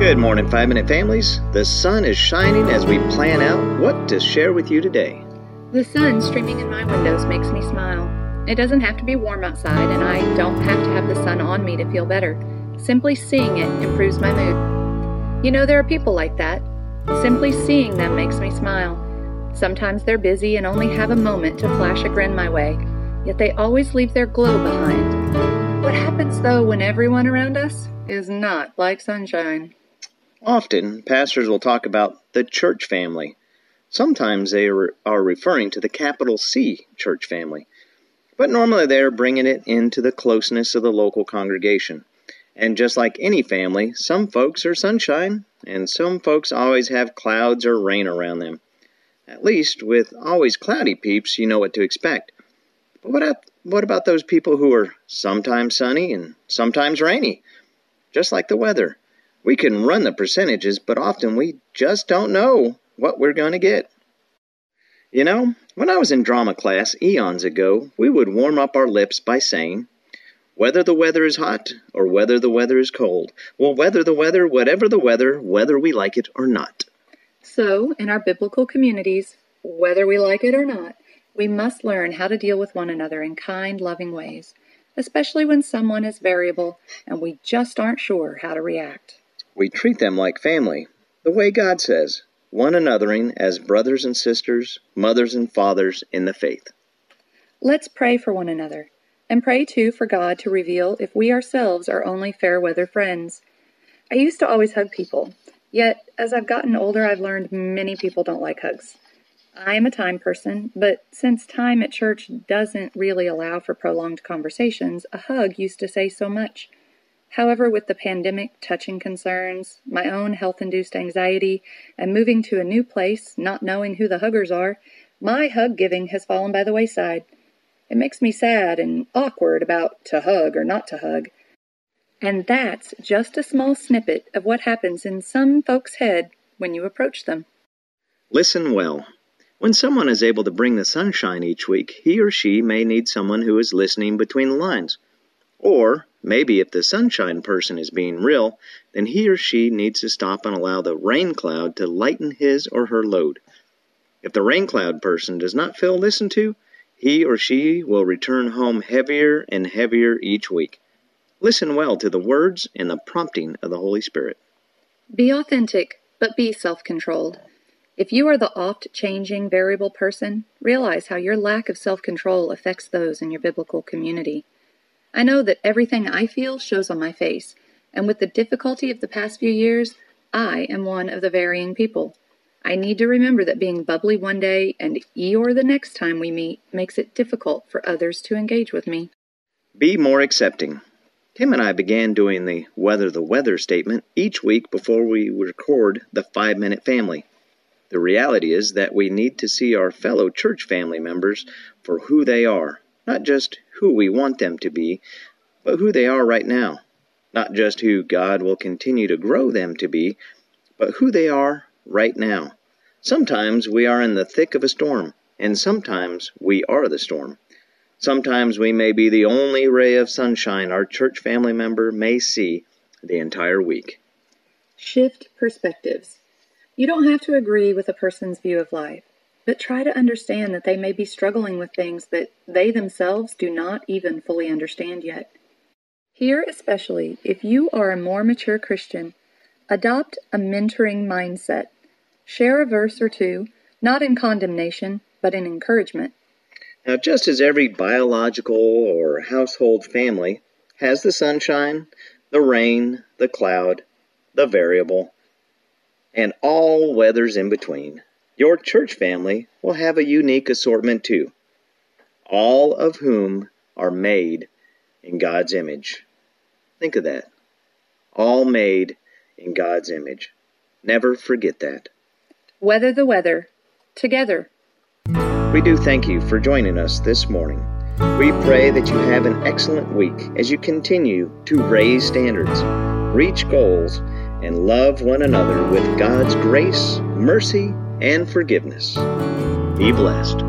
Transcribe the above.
Good morning, Five Minute Families. The sun is shining as we plan out what to share with you today. The sun streaming in my windows makes me smile. It doesn't have to be warm outside, and I don't have to have the sun on me to feel better. Simply seeing it improves my mood. You know, there are people like that. Simply seeing them makes me smile. Sometimes they're busy and only have a moment to flash a grin my way, yet they always leave their glow behind. What happens, though, when everyone around us is not like sunshine? Often, pastors will talk about the church family. Sometimes they are referring to the capital C church family, but normally they are bringing it into the closeness of the local congregation. And just like any family, some folks are sunshine, and some folks always have clouds or rain around them. At least, with always cloudy peeps, you know what to expect. But what, what about those people who are sometimes sunny and sometimes rainy? Just like the weather. We can run the percentages, but often we just don't know what we're going to get. You know, when I was in drama class eons ago, we would warm up our lips by saying, whether the weather is hot or whether the weather is cold. Well, whether the weather, whatever the weather, whether we like it or not. So, in our biblical communities, whether we like it or not, we must learn how to deal with one another in kind, loving ways, especially when someone is variable and we just aren't sure how to react. We treat them like family, the way God says, one anothering as brothers and sisters, mothers and fathers in the faith. Let's pray for one another, and pray too for God to reveal if we ourselves are only fair weather friends. I used to always hug people, yet as I've gotten older, I've learned many people don't like hugs. I am a time person, but since time at church doesn't really allow for prolonged conversations, a hug used to say so much. However, with the pandemic touching concerns, my own health induced anxiety, and moving to a new place, not knowing who the huggers are, my hug giving has fallen by the wayside. It makes me sad and awkward about to hug or not to hug. And that's just a small snippet of what happens in some folks' head when you approach them. Listen well. When someone is able to bring the sunshine each week, he or she may need someone who is listening between the lines. Or maybe if the sunshine person is being real, then he or she needs to stop and allow the rain cloud to lighten his or her load. If the rain cloud person does not feel listened to, he or she will return home heavier and heavier each week. Listen well to the words and the prompting of the Holy Spirit. Be authentic, but be self controlled. If you are the oft changing, variable person, realize how your lack of self control affects those in your biblical community. I know that everything I feel shows on my face, and with the difficulty of the past few years, I am one of the varying people. I need to remember that being bubbly one day and Eeyore the next time we meet makes it difficult for others to engage with me. Be more accepting. Tim and I began doing the weather the weather statement each week before we record the 5 Minute Family. The reality is that we need to see our fellow church family members for who they are not just who we want them to be, but who they are right now. Not just who God will continue to grow them to be, but who they are right now. Sometimes we are in the thick of a storm, and sometimes we are the storm. Sometimes we may be the only ray of sunshine our church family member may see the entire week. Shift perspectives. You don't have to agree with a person's view of life but try to understand that they may be struggling with things that they themselves do not even fully understand yet. Here, especially, if you are a more mature Christian, adopt a mentoring mindset. Share a verse or two, not in condemnation, but in encouragement. Now, just as every biological or household family has the sunshine, the rain, the cloud, the variable, and all weathers in between, your church family will have a unique assortment too, all of whom are made in God's image. Think of that. All made in God's image. Never forget that. Weather the weather, together. We do thank you for joining us this morning. We pray that you have an excellent week as you continue to raise standards, reach goals, and love one another with God's grace, mercy, and forgiveness. Be blessed.